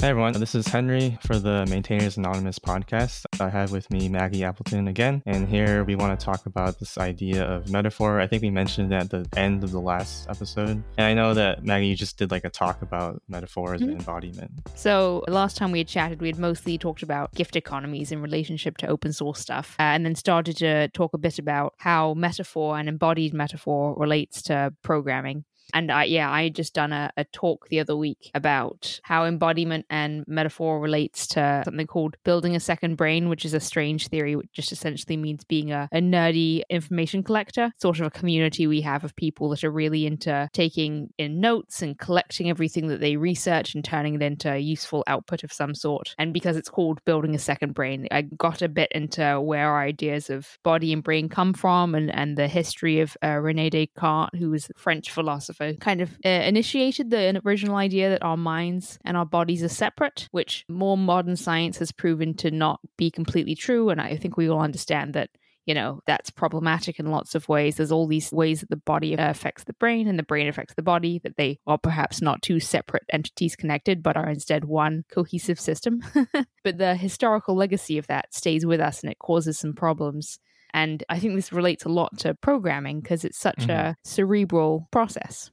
Hey everyone, this is Henry for the Maintainers Anonymous podcast. I have with me Maggie Appleton again, and here we want to talk about this idea of metaphor. I think we mentioned it at the end of the last episode. And I know that Maggie, you just did like a talk about metaphors mm-hmm. and embodiment. So last time we had chatted, we had mostly talked about gift economies in relationship to open source stuff, uh, and then started to talk a bit about how metaphor and embodied metaphor relates to programming. And I, yeah, I just done a, a talk the other week about how embodiment and metaphor relates to something called building a second brain, which is a strange theory, which just essentially means being a, a nerdy information collector, sort of a community we have of people that are really into taking in notes and collecting everything that they research and turning it into a useful output of some sort. And because it's called building a second brain, I got a bit into where our ideas of body and brain come from and, and the history of uh, Rene Descartes, who was a French philosopher kind of uh, initiated the original idea that our minds and our bodies are separate, which more modern science has proven to not be completely true. And I think we all understand that you know that's problematic in lots of ways there's all these ways that the body affects the brain and the brain affects the body that they are perhaps not two separate entities connected but are instead one cohesive system but the historical legacy of that stays with us and it causes some problems and i think this relates a lot to programming because it's such mm-hmm. a cerebral process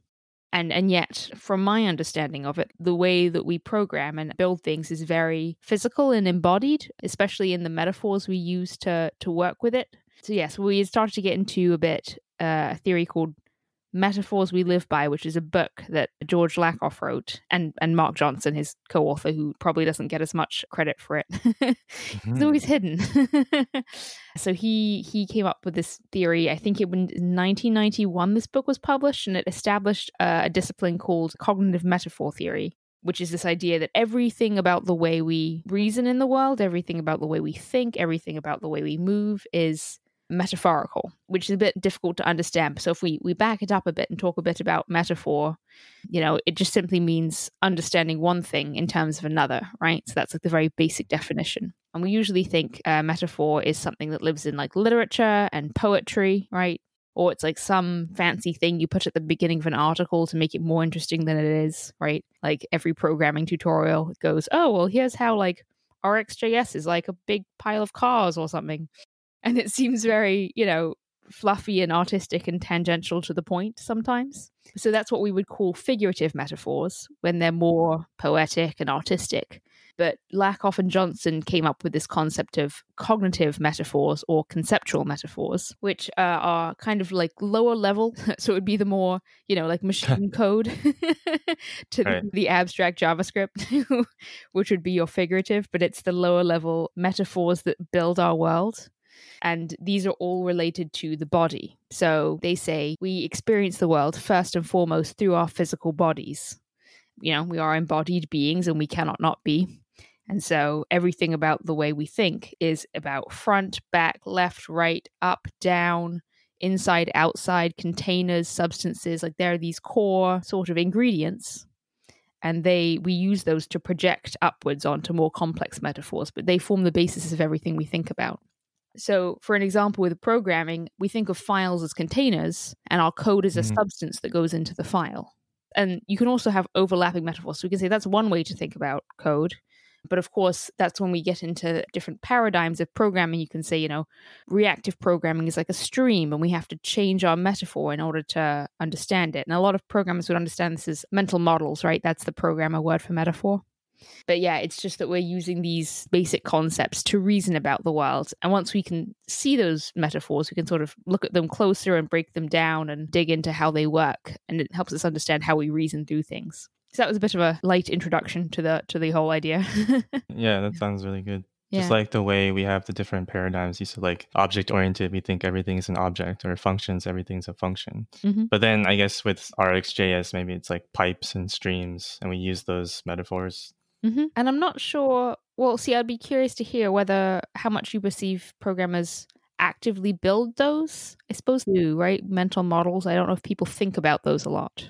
and and yet from my understanding of it the way that we program and build things is very physical and embodied especially in the metaphors we use to to work with it. So yes we started to get into a bit uh, a theory called Metaphors We Live By, which is a book that George Lakoff wrote, and, and Mark Johnson, his co author, who probably doesn't get as much credit for it. mm-hmm. He's always hidden. so he he came up with this theory. I think it was 1991 this book was published, and it established uh, a discipline called cognitive metaphor theory which is this idea that everything about the way we reason in the world, everything about the way we think, everything about the way we move is metaphorical, which is a bit difficult to understand. So if we we back it up a bit and talk a bit about metaphor, you know, it just simply means understanding one thing in terms of another, right? So that's like the very basic definition. And we usually think uh, metaphor is something that lives in like literature and poetry, right? Or it's like some fancy thing you put at the beginning of an article to make it more interesting than it is, right? Like every programming tutorial goes, oh, well, here's how like RxJS is like a big pile of cars or something and it seems very, you know, fluffy and artistic and tangential to the point sometimes. So that's what we would call figurative metaphors when they're more poetic and artistic. But Lakoff and Johnson came up with this concept of cognitive metaphors or conceptual metaphors, which uh, are kind of like lower level. so it would be the more, you know, like machine code to right. the, the abstract JavaScript, which would be your figurative, but it's the lower level metaphors that build our world. And these are all related to the body. So they say we experience the world first and foremost through our physical bodies. You know, we are embodied beings and we cannot not be. And so everything about the way we think is about front, back, left, right, up, down, inside, outside, containers, substances. Like there are these core sort of ingredients. And they we use those to project upwards onto more complex metaphors, but they form the basis of everything we think about. So, for an example with programming, we think of files as containers, and our code is a mm-hmm. substance that goes into the file. And you can also have overlapping metaphors. So, we can say that's one way to think about code. But of course, that's when we get into different paradigms of programming. You can say, you know, reactive programming is like a stream, and we have to change our metaphor in order to understand it. And a lot of programmers would understand this as mental models, right? That's the programmer word for metaphor. But yeah, it's just that we're using these basic concepts to reason about the world. And once we can see those metaphors, we can sort of look at them closer and break them down and dig into how they work. And it helps us understand how we reason through things. So that was a bit of a light introduction to the to the whole idea. yeah, that sounds really good. Yeah. Just like the way we have the different paradigms, you said like object oriented, we think everything is an object, or functions, everything's a function. Mm-hmm. But then I guess with RxJS, maybe it's like pipes and streams, and we use those metaphors Mm-hmm. And I'm not sure. Well, see, I'd be curious to hear whether how much you perceive programmers actively build those. I suppose do right mental models. I don't know if people think about those a lot.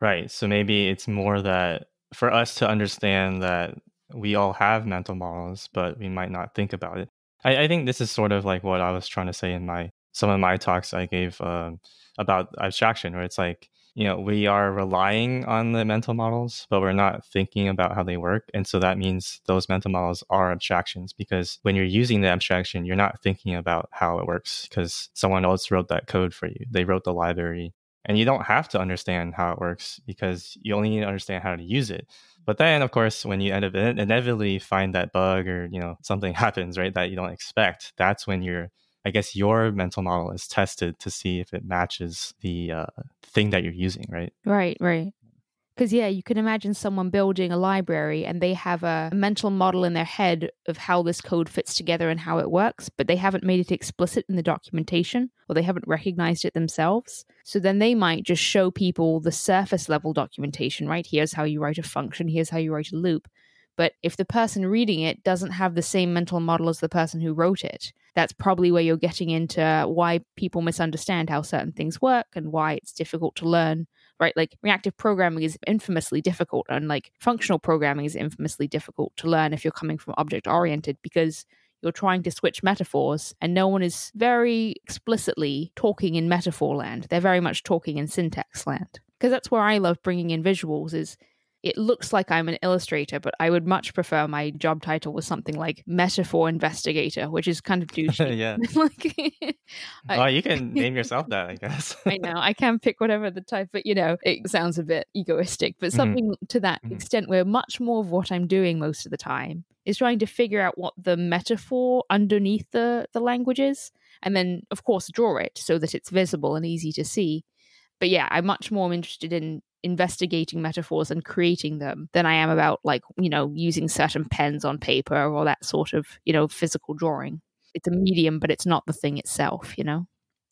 Right. So maybe it's more that for us to understand that we all have mental models, but we might not think about it. I, I think this is sort of like what I was trying to say in my some of my talks I gave um, about abstraction, where it's like you know, we are relying on the mental models, but we're not thinking about how they work. And so that means those mental models are abstractions because when you're using the abstraction, you're not thinking about how it works because someone else wrote that code for you. They wrote the library. And you don't have to understand how it works because you only need to understand how to use it. But then, of course, when you end up inevitably find that bug or you know something happens, right, that you don't expect, that's when you're I guess your mental model is tested to see if it matches the uh, thing that you're using, right? Right, right. Because, yeah, you can imagine someone building a library and they have a mental model in their head of how this code fits together and how it works, but they haven't made it explicit in the documentation or they haven't recognized it themselves. So then they might just show people the surface level documentation, right? Here's how you write a function, here's how you write a loop. But if the person reading it doesn't have the same mental model as the person who wrote it, that's probably where you're getting into why people misunderstand how certain things work and why it's difficult to learn, right? Like reactive programming is infamously difficult, and like functional programming is infamously difficult to learn if you're coming from object oriented because you're trying to switch metaphors and no one is very explicitly talking in metaphor land. They're very much talking in syntax land. Because that's where I love bringing in visuals is it looks like I'm an illustrator, but I would much prefer my job title was something like metaphor investigator, which is kind of douchey. yeah. like, oh, you can name yourself that, I guess. I know I can pick whatever the type, but you know, it sounds a bit egoistic, but mm-hmm. something mm-hmm. to that mm-hmm. extent where much more of what I'm doing most of the time is trying to figure out what the metaphor underneath the the language is, and then of course draw it so that it's visible and easy to see. But yeah, I'm much more interested in investigating metaphors and creating them than I am about like, you know, using certain pens on paper or that sort of, you know, physical drawing. It's a medium, but it's not the thing itself, you know?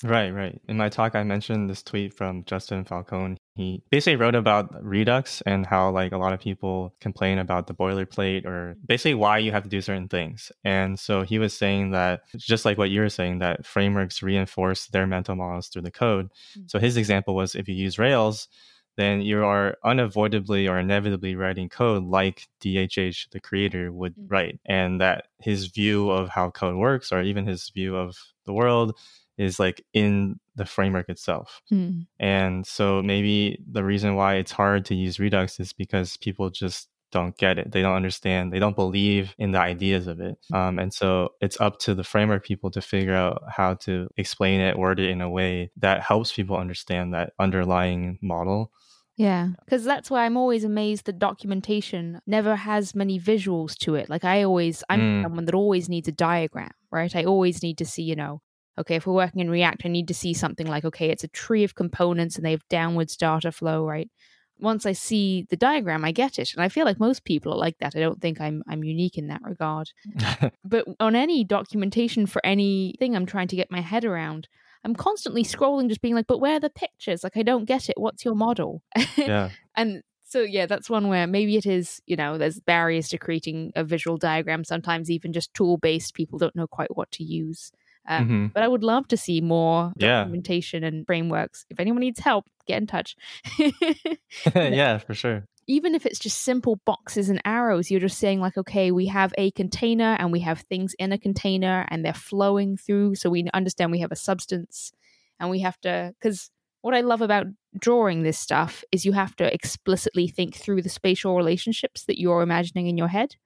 Right, right. In my talk, I mentioned this tweet from Justin Falcone. He basically wrote about Redux and how, like, a lot of people complain about the boilerplate or basically why you have to do certain things. And so he was saying that, just like what you were saying, that frameworks reinforce their mental models through the code. Mm-hmm. So his example was if you use Rails, then you are unavoidably or inevitably writing code like DHH, the creator, would mm. write. And that his view of how code works, or even his view of the world, is like in the framework itself. Mm. And so maybe the reason why it's hard to use Redux is because people just don't get it. They don't understand. They don't believe in the ideas of it. Mm. Um, and so it's up to the framework people to figure out how to explain it, word it in a way that helps people understand that underlying model yeah, because that's why I'm always amazed that documentation never has many visuals to it. Like I always, I'm mm. someone that always needs a diagram, right? I always need to see, you know, okay, if we're working in React, I need to see something like, okay, it's a tree of components and they have downwards data flow, right? Once I see the diagram, I get it, and I feel like most people are like that. I don't think I'm I'm unique in that regard. but on any documentation for anything I'm trying to get my head around, I'm constantly scrolling, just being like, but where are the pictures? Like, I don't get it. What's your model? Yeah. and so, yeah, that's one where maybe it is, you know, there's barriers to creating a visual diagram. Sometimes even just tool based, people don't know quite what to use. Um, mm-hmm. But I would love to see more documentation yeah. and frameworks. If anyone needs help, get in touch. yeah, for sure even if it's just simple boxes and arrows, you're just saying, like, okay, we have a container and we have things in a container and they're flowing through. So we understand we have a substance and we have to, because what I love about drawing this stuff is you have to explicitly think through the spatial relationships that you're imagining in your head.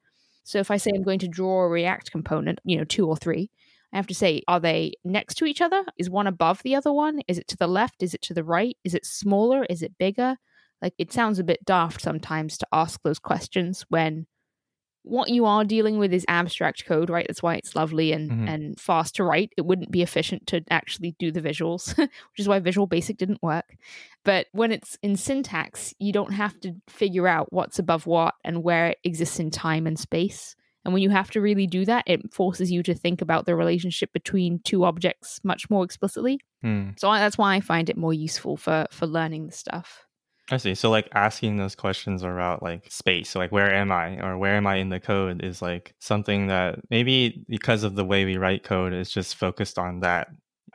So if I say I'm going to draw a React component, you know, two or three, I have to say, are they next to each other? Is one above the other one? Is it to the left? Is it to the right? Is it smaller? Is it bigger? Like it sounds a bit daft sometimes to ask those questions when what you are dealing with is abstract code, right? That's why it's lovely and, mm-hmm. and fast to write. It wouldn't be efficient to actually do the visuals, which is why Visual Basic didn't work. But when it's in syntax, you don't have to figure out what's above what and where it exists in time and space. And when you have to really do that, it forces you to think about the relationship between two objects much more explicitly. Mm. So that's why I find it more useful for for learning the stuff. I see. So like asking those questions about like space, so like where am I or where am I in the code is like something that maybe because of the way we write code is just focused on that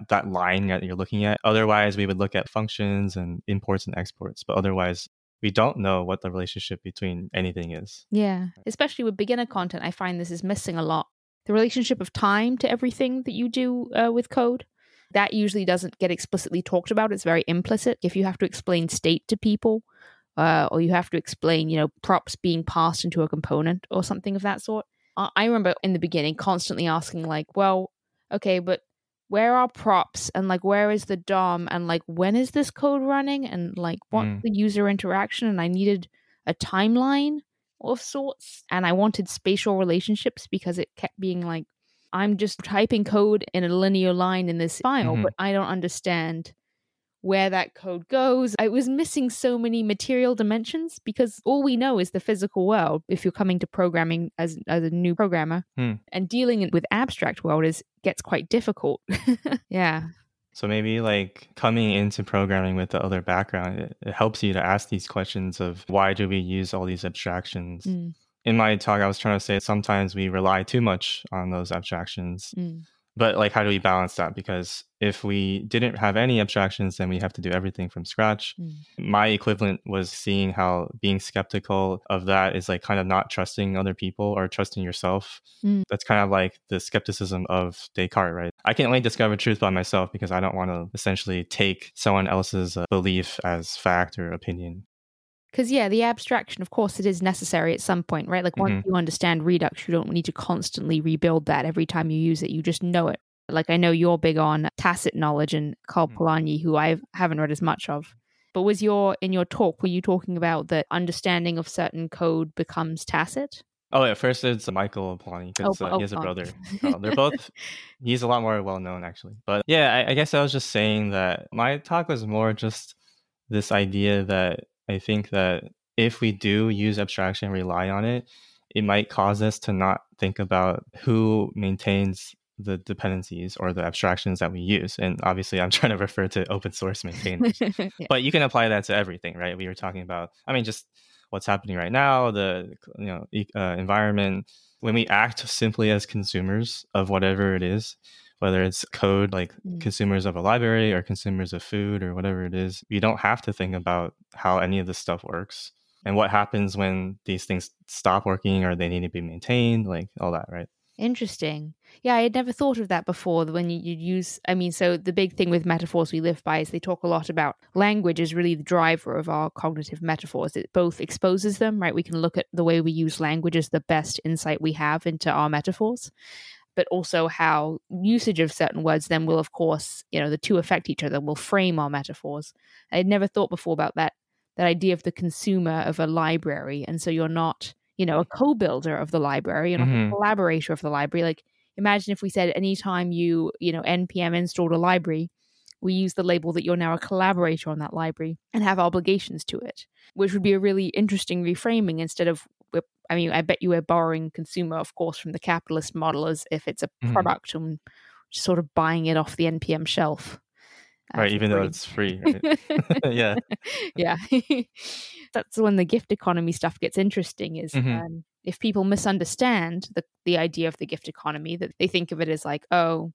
that line that you're looking at. Otherwise, we would look at functions and imports and exports, but otherwise we don't know what the relationship between anything is. Yeah, especially with beginner content, I find this is missing a lot. The relationship of time to everything that you do uh, with code that usually doesn't get explicitly talked about. It's very implicit. If you have to explain state to people, uh, or you have to explain, you know, props being passed into a component or something of that sort. I remember in the beginning constantly asking, like, well, okay, but where are props and like where is the DOM and like when is this code running and like what's mm. the user interaction? And I needed a timeline of sorts and I wanted spatial relationships because it kept being like, I'm just typing code in a linear line in this file, mm-hmm. but I don't understand where that code goes. I was missing so many material dimensions because all we know is the physical world if you're coming to programming as, as a new programmer. Hmm. And dealing with abstract world is gets quite difficult. yeah. So maybe like coming into programming with the other background, it, it, helps you to ask these questions of why do we use all these abstractions? Mm. In my talk, I was trying to say sometimes we rely too much on those abstractions. Mm but like how do we balance that? Because if we didn't have any abstractions then we have to do everything from scratch. Mm. my equivalent was seeing how being skeptical of that is like kind of not trusting other people or trusting yourself. Mm. that's kind of like the skepticism of descartes right? I can only discover truth by myself because i don't want to essentially take someone else's uh, belief as fact or opinion because, yeah, the abstraction, of course, it is necessary at some point, right? Like, once mm-hmm. you understand Redux, you don't need to constantly rebuild that every time you use it. You just know it. Like, I know you're big on tacit knowledge and Karl mm-hmm. Polanyi, who I haven't read as much of. But was your, in your talk, were you talking about that understanding of certain code becomes tacit? Oh, yeah. First, it's Michael Polanyi because oh, uh, oh, he has a brother. Uh, they're both, he's a lot more well known, actually. But yeah, I, I guess I was just saying that my talk was more just this idea that I think that if we do use abstraction and rely on it, it might cause us to not think about who maintains the dependencies or the abstractions that we use. And obviously, I'm trying to refer to open source maintainers, yeah. but you can apply that to everything, right? We were talking about, I mean, just what's happening right now, the you know uh, environment. When we act simply as consumers of whatever it is, whether it's code like mm. consumers of a library or consumers of food or whatever it is, we don't have to think about how any of this stuff works and what happens when these things stop working or they need to be maintained, like all that, right? Interesting. Yeah, I had never thought of that before. When you, you use, I mean, so the big thing with metaphors we live by is they talk a lot about language is really the driver of our cognitive metaphors. It both exposes them, right? We can look at the way we use language as the best insight we have into our metaphors but also how usage of certain words then will, of course, you know, the two affect each other, will frame our metaphors. I had never thought before about that that idea of the consumer of a library, and so you're not, you know, a co-builder of the library, you're not mm-hmm. a collaborator of the library. Like, imagine if we said anytime you, you know, npm installed a library, we use the label that you're now a collaborator on that library and have obligations to it, which would be a really interesting reframing instead of I mean, I bet you we're borrowing consumer, of course, from the capitalist model as if it's a mm-hmm. product and sort of buying it off the NPM shelf. Right, even free. though it's free. Right? yeah. Yeah. That's when the gift economy stuff gets interesting is mm-hmm. um, if people misunderstand the, the idea of the gift economy, that they think of it as like, oh,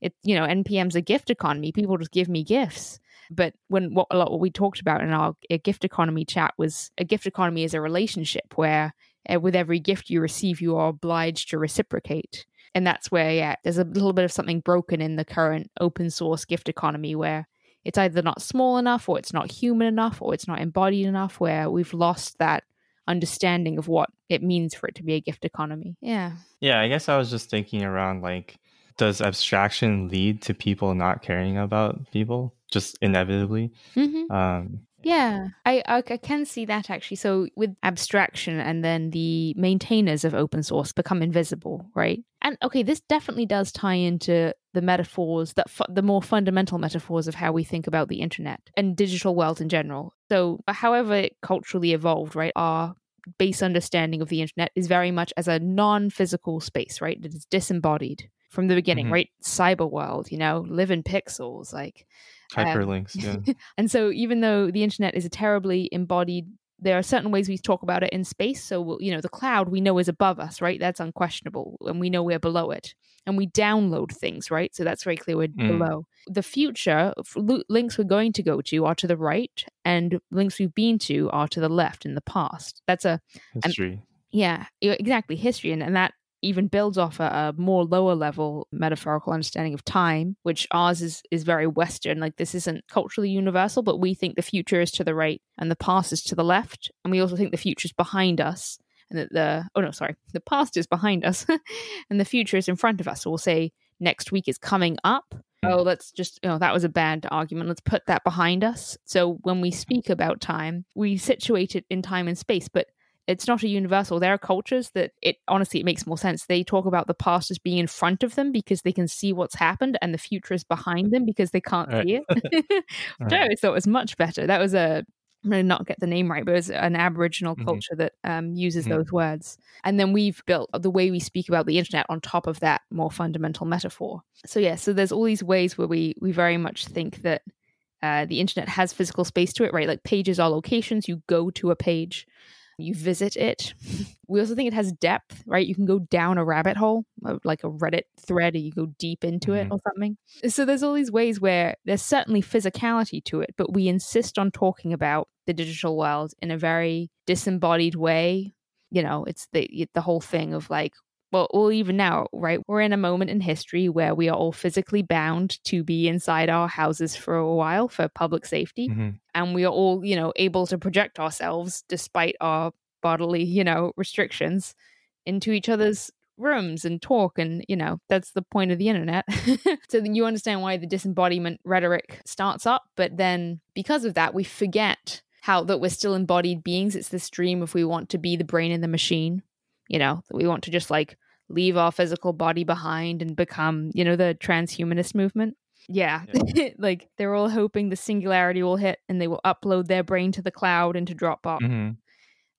it you know, NPM's a gift economy. People just give me gifts. But when what a lot what we talked about in our gift economy chat was a gift economy is a relationship where uh, with every gift you receive, you are obliged to reciprocate. And that's where, yeah, there's a little bit of something broken in the current open source gift economy where it's either not small enough or it's not human enough or it's not embodied enough, where we've lost that understanding of what it means for it to be a gift economy. Yeah. Yeah, I guess I was just thinking around like, does abstraction lead to people not caring about people just inevitably? Mm-hmm. Um, yeah, I, I, I can see that actually. So with abstraction and then the maintainers of open source become invisible, right? And okay, this definitely does tie into the metaphors that fu- the more fundamental metaphors of how we think about the internet and digital world in general. So however it culturally evolved, right? Our base understanding of the internet is very much as a non-physical space, right? It is disembodied from the beginning, mm-hmm. right? Cyber world, you know, live in pixels, like hyperlinks. Um, yeah. and so, even though the internet is a terribly embodied, there are certain ways we talk about it in space. So, you know, the cloud we know is above us, right? That's unquestionable, and we know we're below it. And we download things, right? So that's very clear we're mm. below. The future links we're going to go to are to the right, and links we've been to are to the left in the past. That's a history. And, yeah, exactly history, and, and that even builds off a, a, more lower level metaphorical understanding of time, which ours is is very Western. Like this isn't culturally universal, but we think the future is to the right and the past is to the left, and we also think the future is behind us, and that the oh no, sorry, the past is behind us, and the future is in front of us. So we'll say next week is coming up. Oh, let's just, you know, that was a bad argument. Let's put that behind us. So when we speak about time, we situate it in time and space, but it's not a universal. There are cultures that it honestly it makes more sense. They talk about the past as being in front of them because they can see what's happened, and the future is behind them because they can't right. see it. Which I always thought it was much better. That was a I'm going to not get the name right, but it was an Aboriginal mm-hmm. culture that um, uses mm-hmm. those words. And then we've built the way we speak about the internet on top of that more fundamental metaphor. So yeah, so there's all these ways where we we very much think that uh, the internet has physical space to it, right? Like pages are locations. You go to a page, you visit it. We also think it has depth, right? You can go down a rabbit hole, like a Reddit thread, and you go deep into mm-hmm. it or something. So there's all these ways where there's certainly physicality to it, but we insist on talking about the digital world in a very disembodied way. You know, it's the the whole thing of like well, well, even now, right? We're in a moment in history where we are all physically bound to be inside our houses for a while for public safety. Mm-hmm. And we are all, you know, able to project ourselves despite our bodily, you know, restrictions into each other's rooms and talk. And, you know, that's the point of the internet. so then you understand why the disembodiment rhetoric starts up. But then because of that, we forget how that we're still embodied beings. It's this dream if we want to be the brain in the machine you know that we want to just like leave our physical body behind and become, you know, the transhumanist movement. Yeah. yeah. like they're all hoping the singularity will hit and they will upload their brain to the cloud into Dropbox. Mm-hmm.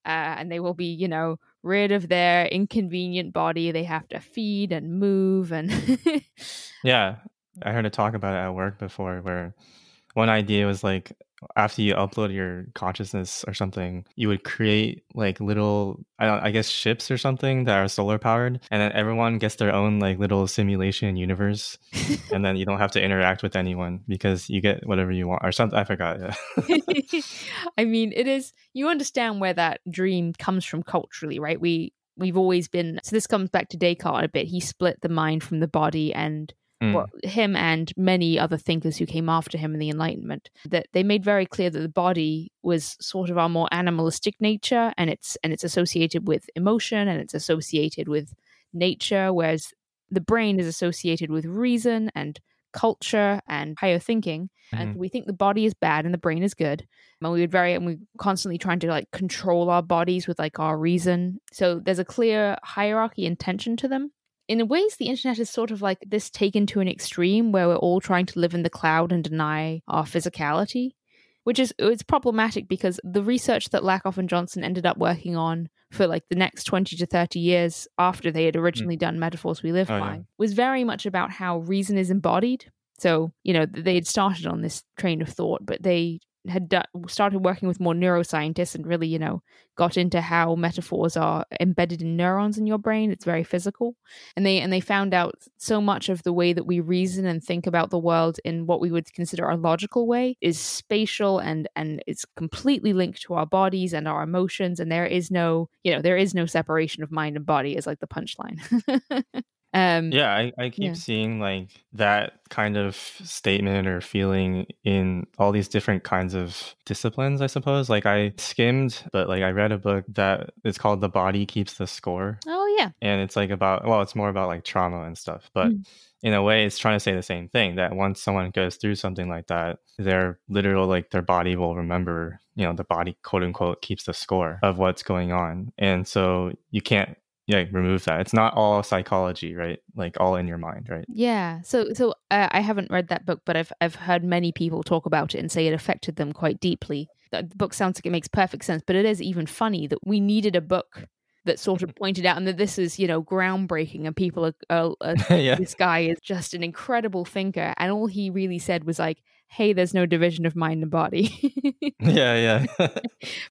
Uh, and they will be, you know, rid of their inconvenient body they have to feed and move and Yeah. I heard a talk about it at work before where one idea was like after you upload your consciousness or something, you would create like little, I, I, guess, ships or something that are solar powered, and then everyone gets their own like little simulation universe, and then you don't have to interact with anyone because you get whatever you want or something. I forgot. Yeah. I mean, it is. You understand where that dream comes from culturally, right? We we've always been. So this comes back to Descartes a bit. He split the mind from the body and mm. well, him and many other thinkers who came after him in the Enlightenment, that they made very clear that the body was sort of our more animalistic nature, and it's and it's associated with emotion and it's associated with nature, whereas the brain is associated with reason and culture and higher thinking mm-hmm. and we think the body is bad and the brain is good and we would very and we're constantly trying to like control our bodies with like our reason so there's a clear hierarchy and tension to them in a ways, the internet is sort of like this taken to an extreme where we're all trying to live in the cloud and deny our physicality, which is it's problematic because the research that Lakoff and Johnson ended up working on for like the next 20 to 30 years after they had originally mm. done Metaphors We Live oh, By yeah. was very much about how reason is embodied. So, you know, they had started on this train of thought, but they had started working with more neuroscientists and really, you know, got into how metaphors are embedded in neurons in your brain. It's very physical, and they and they found out so much of the way that we reason and think about the world in what we would consider a logical way is spatial and and it's completely linked to our bodies and our emotions. And there is no, you know, there is no separation of mind and body. Is like the punchline. Um, yeah, I, I keep yeah. seeing like that kind of statement or feeling in all these different kinds of disciplines, I suppose. Like I skimmed, but like I read a book that is called The Body Keeps the Score. Oh, yeah. And it's like about, well, it's more about like trauma and stuff. But mm. in a way, it's trying to say the same thing that once someone goes through something like that, their literal, like their body will remember, you know, the body, quote unquote, keeps the score of what's going on. And so you can't yeah remove that. It's not all psychology right? Like all in your mind right? Yeah. So so uh, i haven't read that book but i've i've heard many people talk about it and say it affected them quite deeply. The book sounds like it makes perfect sense but it is even funny that we needed a book that sort of pointed out and that this is you know groundbreaking and people are, are, are yeah. this guy is just an incredible thinker and all he really said was like hey there's no division of mind and body. Yeah yeah.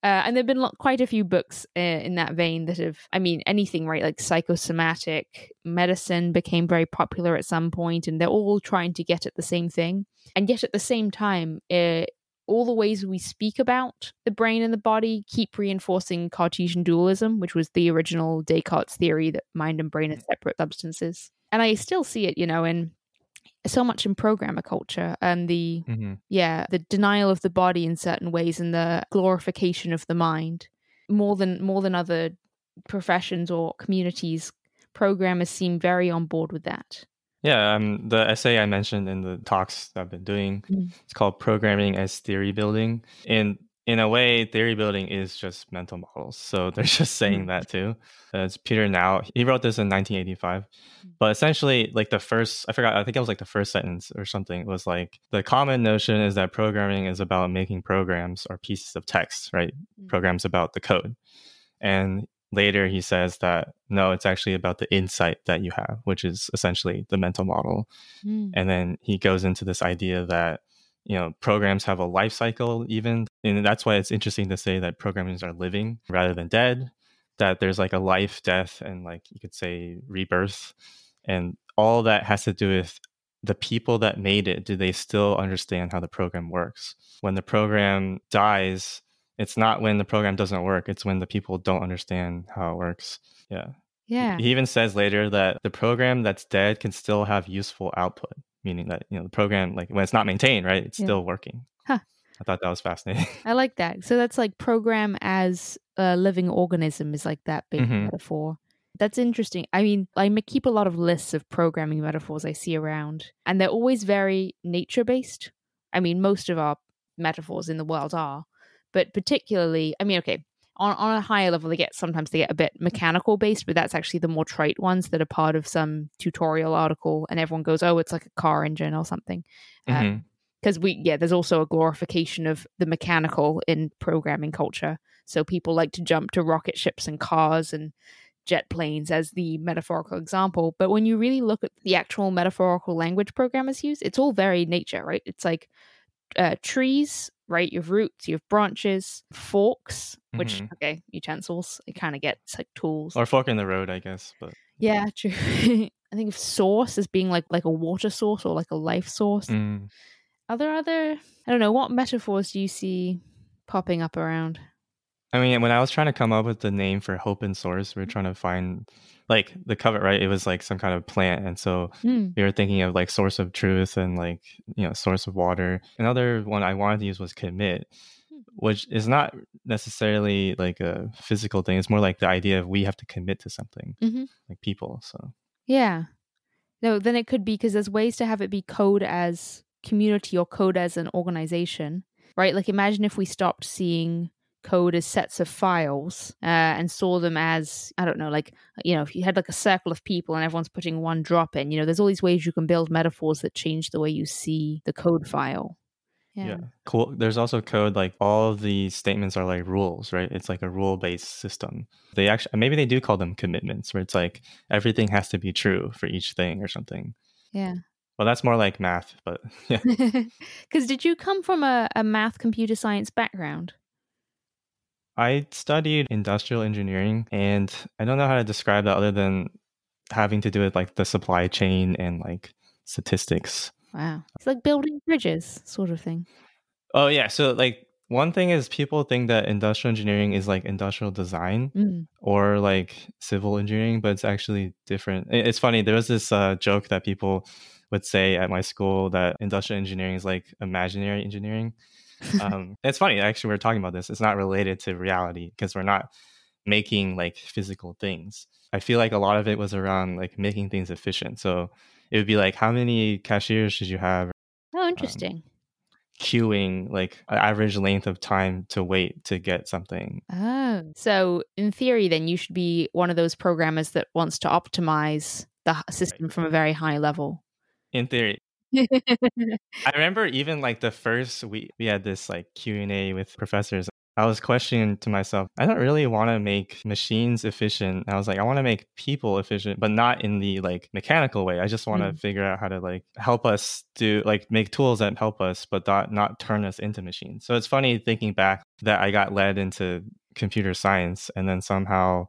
Uh, and there have been quite a few books uh, in that vein that have i mean anything right like psychosomatic medicine became very popular at some point and they're all trying to get at the same thing. And yet at the same time uh, all the ways we speak about the brain and the body keep reinforcing Cartesian dualism, which was the original Descartes theory that mind and brain are separate substances. And I still see it, you know, in so much in programmer culture and the Mhm. yeah the denial of the body in certain ways and the glorification of the mind more than more than other professions or communities programmers seem very on board with that Yeah, um, the essay I mentioned in the talks I've been doing, Mm. it's called Programming as Theory Building. And in a way, theory building is just mental models. So they're just saying that too. Uh, it's Peter Naur. He wrote this in 1985. Mm. But essentially, like the first, I forgot, I think it was like the first sentence or something was like the common notion is that programming is about making programs or pieces of text, right? Mm. Programs about the code. And later he says that no, it's actually about the insight that you have, which is essentially the mental model. Mm. And then he goes into this idea that you know programs have a life cycle even and that's why it's interesting to say that programs are living rather than dead that there's like a life death and like you could say rebirth and all that has to do with the people that made it do they still understand how the program works? When the program dies it's not when the program doesn't work it's when the people don't understand how it works. Yeah. Yeah. he even says later that the program that's dead can still have useful output, meaning that you know the program, like when it's not maintained, right, it's Yeah. still working. Huh. I thought that was fascinating. i like that so that's like program as a living organism is like that big Mhm. metaphor that's interesting i mean i keep a lot of lists of programming metaphors i see around and they're always very nature based i mean most of our metaphors in the world are but particularly i mean okay on, on a higher level they get sometimes they get a bit mechanical based but that's actually the more trite ones that are part of some tutorial article and everyone goes oh it's like a car engine or something. Um, mm-hmm. Because we yeah there's also a glorification of the mechanical in programming culture. So people like to jump to rocket ships and cars and jet planes as the metaphorical example but when you really look at the actual metaphorical language programmers use it's all very nature right? It's like uh, trees right you have roots you have branches forks which Mhm. okay utensils it kind of gets like tools Or fork in the road, I guess. But yeah true i think of source as being like like a water source or like a life source mm, are there other I don't know, what metaphors do you see popping up around? I mean, when I was trying to come up with the name for Hope in Source, we were trying to find like the cover, right? It was like some kind of plant, and so Hmm. we were thinking of like source of truth and like you know source of water. Another one I wanted to use was commit, which is not necessarily like a physical thing. It's more like the idea of we have to commit to something, Mhm. like people. So Yeah. No, then it could be because there's ways to have it be code as community or code as an organization, right? Like imagine if we stopped seeing code as sets of files uh, and saw them as I don't know, like you know, if you had like a circle of people and everyone's putting one drop in, you know, there's all these ways you can build metaphors that change the way you see the code file. yeah. Yeah. cool. There's also code like all of the statements are like rules, right? It's like a rule based system. They actually maybe they do call them commitments, where it's like everything has to be true for each thing or something. Yeah. Well, that's more like math, but yeah. Because did you come from a, a math computer science background? I studied industrial engineering and I don't know how to describe that other than having to do with like the supply chain and like statistics. Wow. It's like building bridges, sort of thing. Oh yeah, so like one thing is people think that industrial engineering is like industrial design Mm. or like civil engineering, but it's actually different. It's funny, there was this uh, joke that people would say at my school that industrial engineering is like imaginary engineering. Um, it's funny actually we're talking about this it's not related to reality because we're not making like physical things i feel like a lot of it was around like making things efficient so it would be like how many cashiers should you have oh, interesting. queuing like an average length of time to wait to get something oh. So, in theory, then you should be one of those programmers that wants to optimize the system from a very high level. in theory i remember even like the first week we had this like q&a with professors i was questioning to myself i don't really want to make machines efficient i was like i want to make people efficient but not in the like mechanical way i just want to Mm. figure out how to like help us do like make tools that help us but not not turn us into machines so it's funny thinking back that i got led into computer science and then somehow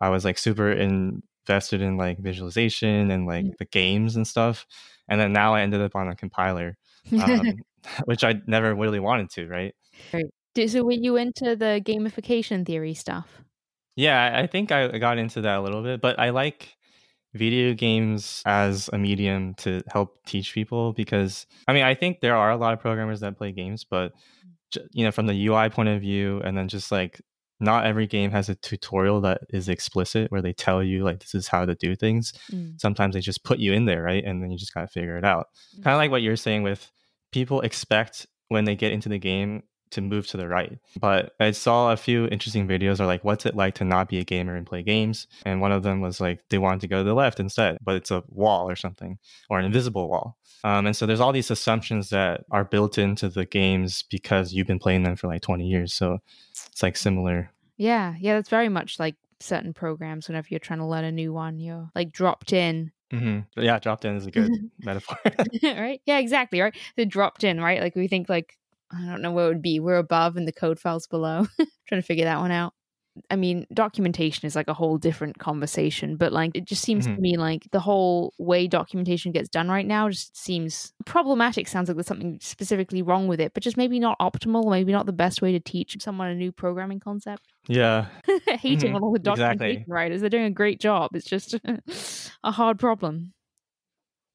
i was like super invested in like visualization and like Mm. the games and stuff and then now I ended up on a compiler. Um, which I never really wanted to, right? Right. So were you into the gamification theory stuff? Yeah, I think I got into that a little bit, but I like video games as a medium to help teach people because I mean, I think there are a lot of programmers that play games, but you know, from the UI point of view and then just like not every game has a tutorial that is explicit where they tell you like this is how to do things. Mm. Sometimes they just put you in there, right? And then you just got to figure it out. Mm. Kind of like what you're saying with people expect when they get into the game to move to the right. But I saw a few interesting videos are like, what's it like to not be a gamer and play games? And one of them was like, they wanted to go to the left instead, but it's a wall or something, or an invisible wall. Um, and so there's all these assumptions that are built into the games because you've been playing them for like 20 years. So it's like similar. Yeah. Yeah. That's very much like certain programs whenever you're trying to learn a new one, you're like dropped in Mm-hmm. Yeah, dropped in is a good metaphor. right? Yeah, exactly. Right. The dropped in, right? Like we think like I don't know what it would be. We're above and the code files below. Trying to figure that one out. I mean, documentation is like a whole different conversation, but like it just seems mm-hmm. to me like the whole way documentation gets done right now just seems problematic. Sounds like there's something specifically wrong with it, but just maybe not optimal, maybe not the best way to teach someone a new programming concept. Yeah. Hating mm-hmm. on all the documentation exactly. writers. They're doing a great job. It's just a hard problem.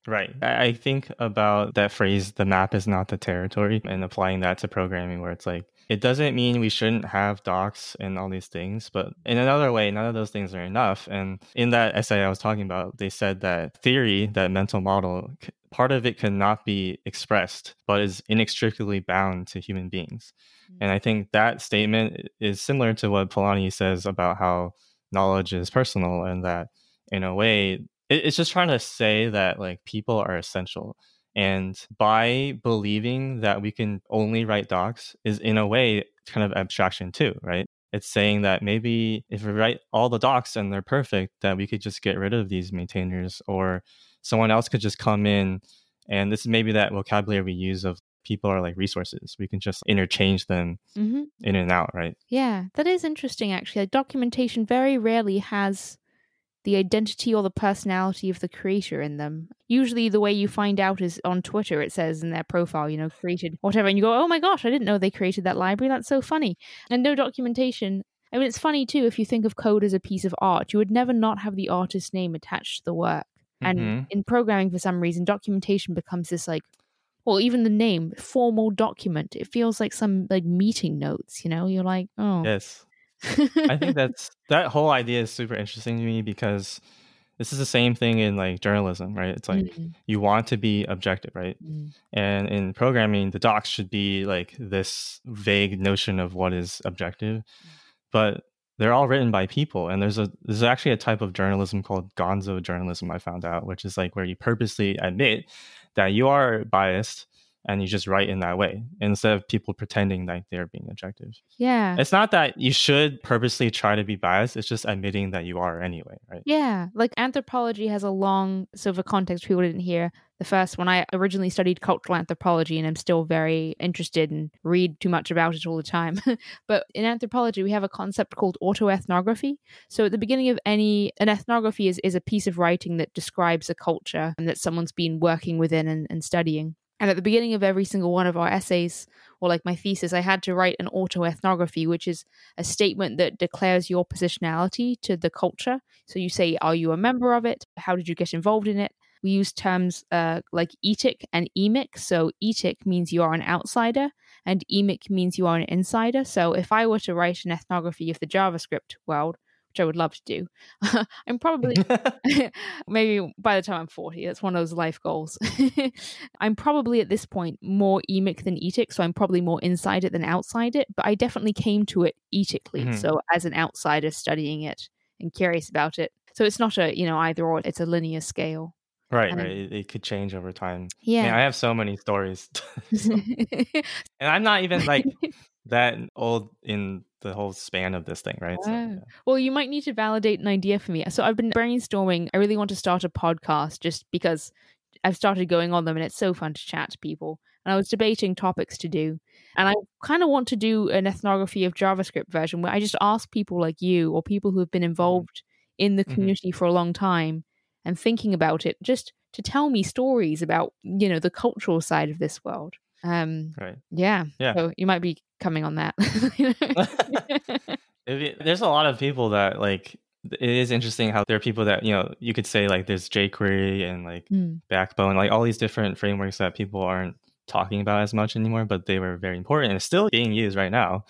Right. I think about that phrase, the map is not the territory, and applying that to programming where it's like, it doesn't mean we shouldn't have docs and all these things, but in another way, none of those things are enough. And in that essay I was talking about, they said that theory, that mental model, part of it cannot be expressed, but is inextricably bound to human beings. Mm-hmm. And I think that statement is similar to what Polanyi says about how knowledge is personal and that in a way it's just trying to say that like people are essential and by believing that we can only write docs is in a way kind of abstraction too right? It's saying that maybe if we write all the docs and they're perfect that we could just get rid of these maintainers or someone else could just come in and this is maybe that vocabulary we use of people are like resources. We can just interchange them mm-hmm. in and out right? Yeah that is interesting actually. Like documentation very rarely has the identity or the personality of the creator in them. Usually, the way you find out is on Twitter, it says in their profile, you know, created whatever, and you go, oh my gosh, I didn't know they created that library. That's so funny. And no documentation. I mean, it's funny too, if you think of code as a piece of art, you would never not have the artist's name attached to the work. And mm-hmm. in programming, for some reason, documentation becomes this like well, even the name, formal document. It feels like some like meeting notes, you know? You're like, oh. Yes. I think that's that whole idea is super interesting to me because this is the same thing in like journalism, right? It's like mm-hmm. you want to be objective, right? Mm-hmm. And in programming, the docs should be like this vague notion of what is objective, but they're all written by people. And there's a there's actually a type of journalism called gonzo journalism. I found out, which is like where you purposely admit that you are biased and you just write in that way instead of people pretending like they're being objective. Yeah. It's not that you should purposely try to be biased, it's just admitting that you are anyway, right? Yeah. Like anthropology has a long, so for context, people didn't hear the first one. I originally studied cultural anthropology and I'm still very interested and read too much about it all the time. but in anthropology, we have a concept called autoethnography. So at the beginning of any, an ethnography is, is a piece of writing that describes a culture and that someone's been working within and, and studying. And at the beginning of every single one of our essays, or like my thesis, I had to write an autoethnography, which is a statement that declares your positionality to the culture. So you say, Are you a member of it? How did you get involved in it? We use terms uh, like etic and emic. So etic means you are an outsider, and emic means you are an insider. So if I were to write an ethnography of the JavaScript world, which I would love to do. I'm probably, maybe by the time I'm 40, that's one of those life goals. I'm probably at this point more emic than etic, so I'm probably more inside it than outside it, but I definitely came to it etically. Mm-hmm. So as an outsider studying it and curious about it. So it's not a, you know, either or, it's a linear scale. Right, right. It, it, could change over time. Yeah. Man, I have so many stories. so, and I'm not even like that old in the whole span of this thing, right? So, yeah. Well, you might need to validate an idea for me. So I've been brainstorming. I really want to start a podcast just because I've started going on them and it's so fun to chat to people. And I was debating topics to do. And I kind of want to do an ethnography of JavaScript version where I just ask people like you or people who have been mm-hmm. involved in the mm-hmm. community mm-hmm. for a long time and thinking about it just to tell me stories about, you know, the cultural side of this world. Um, right. yeah. Yeah. So you might be coming on that. There's a lot of people that like it is interesting how there are people that you know you could say like there's jQuery and like Mm, Backbone, like all these different frameworks that people aren't talking about as much anymore, but they were very important and still being used right now.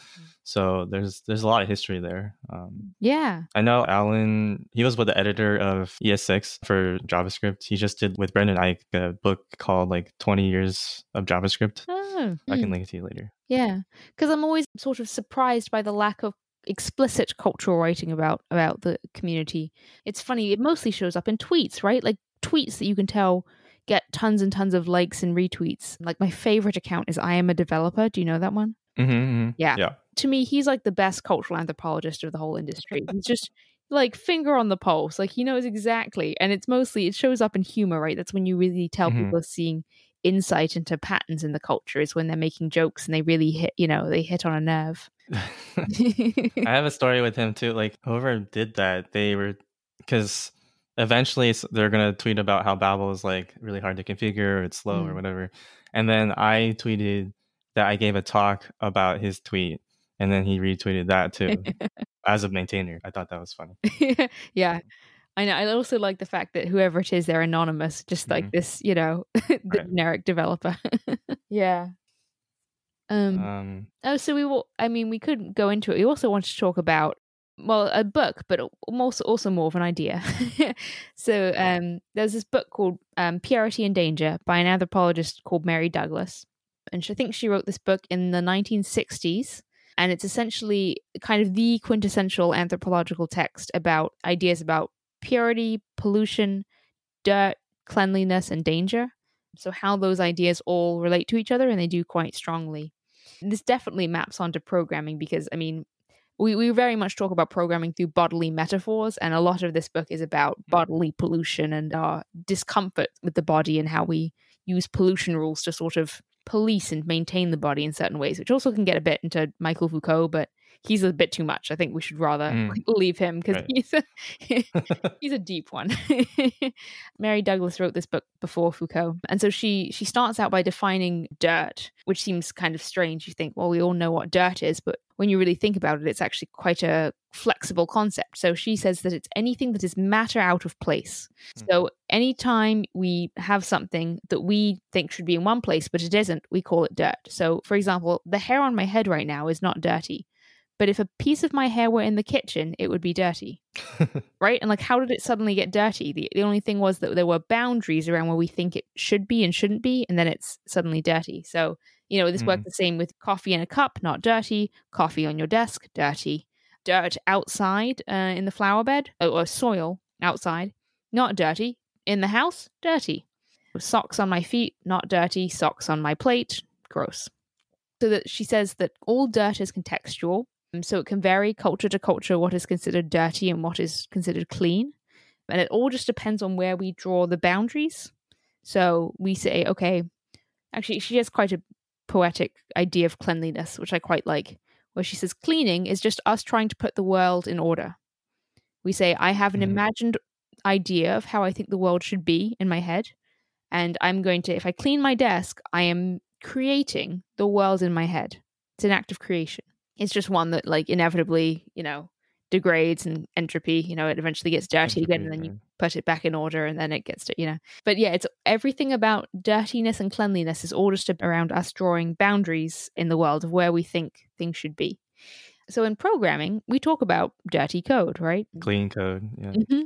So there's there's a lot of history there. Um, yeah. I know Allen, he was with the editor of ES6 for JavaScript. He just did with Brendan Eich a book called like 20 Years of JavaScript. Oh, I hmm. can link it to you later. Yeah, because I'm always sort of surprised by the lack of explicit cultural writing about about the community. It's funny; it mostly shows up in tweets, right? Like tweets that you can tell get tons and tons of likes and retweets. Like my favorite account is I am a developer. Do you know that one? Mm-hmm, Yeah. Yeah. To me, he's like the best cultural anthropologist of the whole industry. He's just like finger on the pulse. Like he knows exactly, and it's mostly it shows up in humor, right? That's when you really tell Mhm. people seeing insight into patterns in the culture is when they're making jokes and they really hit, you know, they hit on a nerve. I have a story with him too. Like whoever did that, they were because eventually they're gonna tweet about how Babel is like really hard to configure, or it's slow or Mm. whatever. And then I tweeted that I gave a talk about his tweet, and then he retweeted that too as a maintainer. I thought that was funny. yeah. I know. I also like the fact that whoever it is, they're anonymous, just like Mhm. this, you know, the Right. generic developer. yeah. Um, Um, oh, so we will, I mean, we could go into it. We also want to talk about, well, a book, but also, also more of an idea. so um, there's this book called um, Purity and Danger by an anthropologist called Mary Douglas. And she, I think she wrote this book in the 1960s. And it's essentially kind of the quintessential anthropological text about ideas about purity, pollution, dirt, cleanliness, and danger. So, how those ideas all relate to each other, and they do quite strongly. This definitely maps onto programming because, I mean, we, we very much talk about programming through bodily metaphors, and a lot of this book is about hmm. bodily pollution and our discomfort with the body and how we use pollution rules to sort of police and maintain the body in certain ways, which also can get a bit into Michael Foucault, but he's a bit too much. I think we should rather Mm. leave him because Right. he's a he's a deep one. Mary Douglas wrote this book before Foucault, and so she she starts out by defining dirt, which seems kind of strange. You think, well, we all know what dirt is, but when you really think about it, it's actually quite a flexible concept. So she says that it's anything that is matter out of place. So anytime we have something that we think should be in one place, but it isn't, we call it dirt. So, for example, the hair on my head right now is not dirty. But if a piece of my hair were in the kitchen, it would be dirty. right? And like, how did it suddenly get dirty? The, the only thing was that there were boundaries around where we think it should be and shouldn't be, and then it's suddenly dirty. So, you know, this works the same with coffee in a cup, not dirty. Coffee on your desk, dirty. Dirt outside uh, in the flower bed or, or soil outside, not dirty. In the house, dirty. Socks on my feet, not dirty. Socks on my plate, gross. So that she says that all dirt is contextual. Um, So it can vary culture to culture what is considered dirty and what is considered clean. And it all just depends on where we draw the boundaries. So we say, okay, actually, she has quite a poetic idea of cleanliness, which I quite like, where she says cleaning is just us trying to put the world in order. We say, I have an Mhm. imagined idea of how I think the world should be in my head. And I'm going to, if I clean my desk, I am creating the world in my head. It's an act of creation. It's just one that, like, inevitably, you know, degrades and entropy. You know, it eventually gets dirty again, and then you put it back in order, and then it gets to, you know. But yeah, it's everything about dirtiness and cleanliness is all just around us drawing boundaries in the world of where we think things should be. So in programming, we talk about dirty code, right? Clean code. Yeah. hmm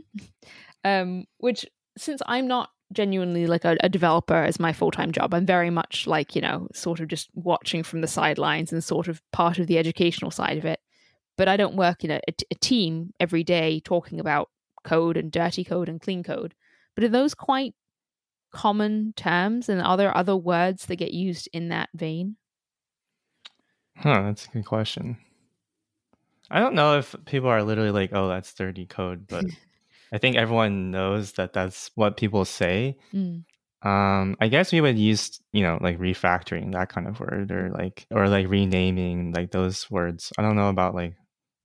Um, which since I'm not genuinely like a, a developer as my full time job, I'm very much like you know, sort of just watching from the sidelines and sort of part of the educational side of it. But I don't work in a, a t- a team every day talking about code and dirty code and clean code. But are those quite common terms, and are there other words that get used in that vein? Huh, that's a good question. I don't know if people are literally like, "Oh, that's dirty code," but I think everyone knows that that's what people say. Mm. Um, I guess we would use, you know, like refactoring that kind of word, or like, or like renaming, like those words. I don't know about like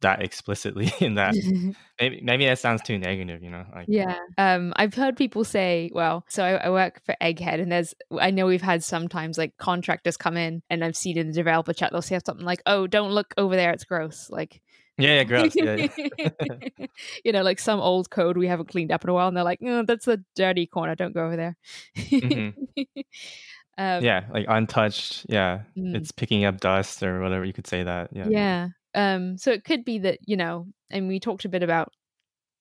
that explicitly in that maybe maybe that sounds too negative you know like yeah um i've heard people say well so I, I, work for egghead and there's i know we've had sometimes like contractors come in and i've seen in the developer chat they'll say something like oh don't look over there it's gross like yeah, yeah, gross. Yeah, yeah. you know, like some old code we haven't cleaned up in a while, and they're like, "No, that's the dirty corner. Don't go over there." mm-hmm. um, yeah, like untouched. Yeah, mm. it's picking up dust or whatever you could say that. Yeah. Yeah. Um. So it could be that you know, and we talked a bit about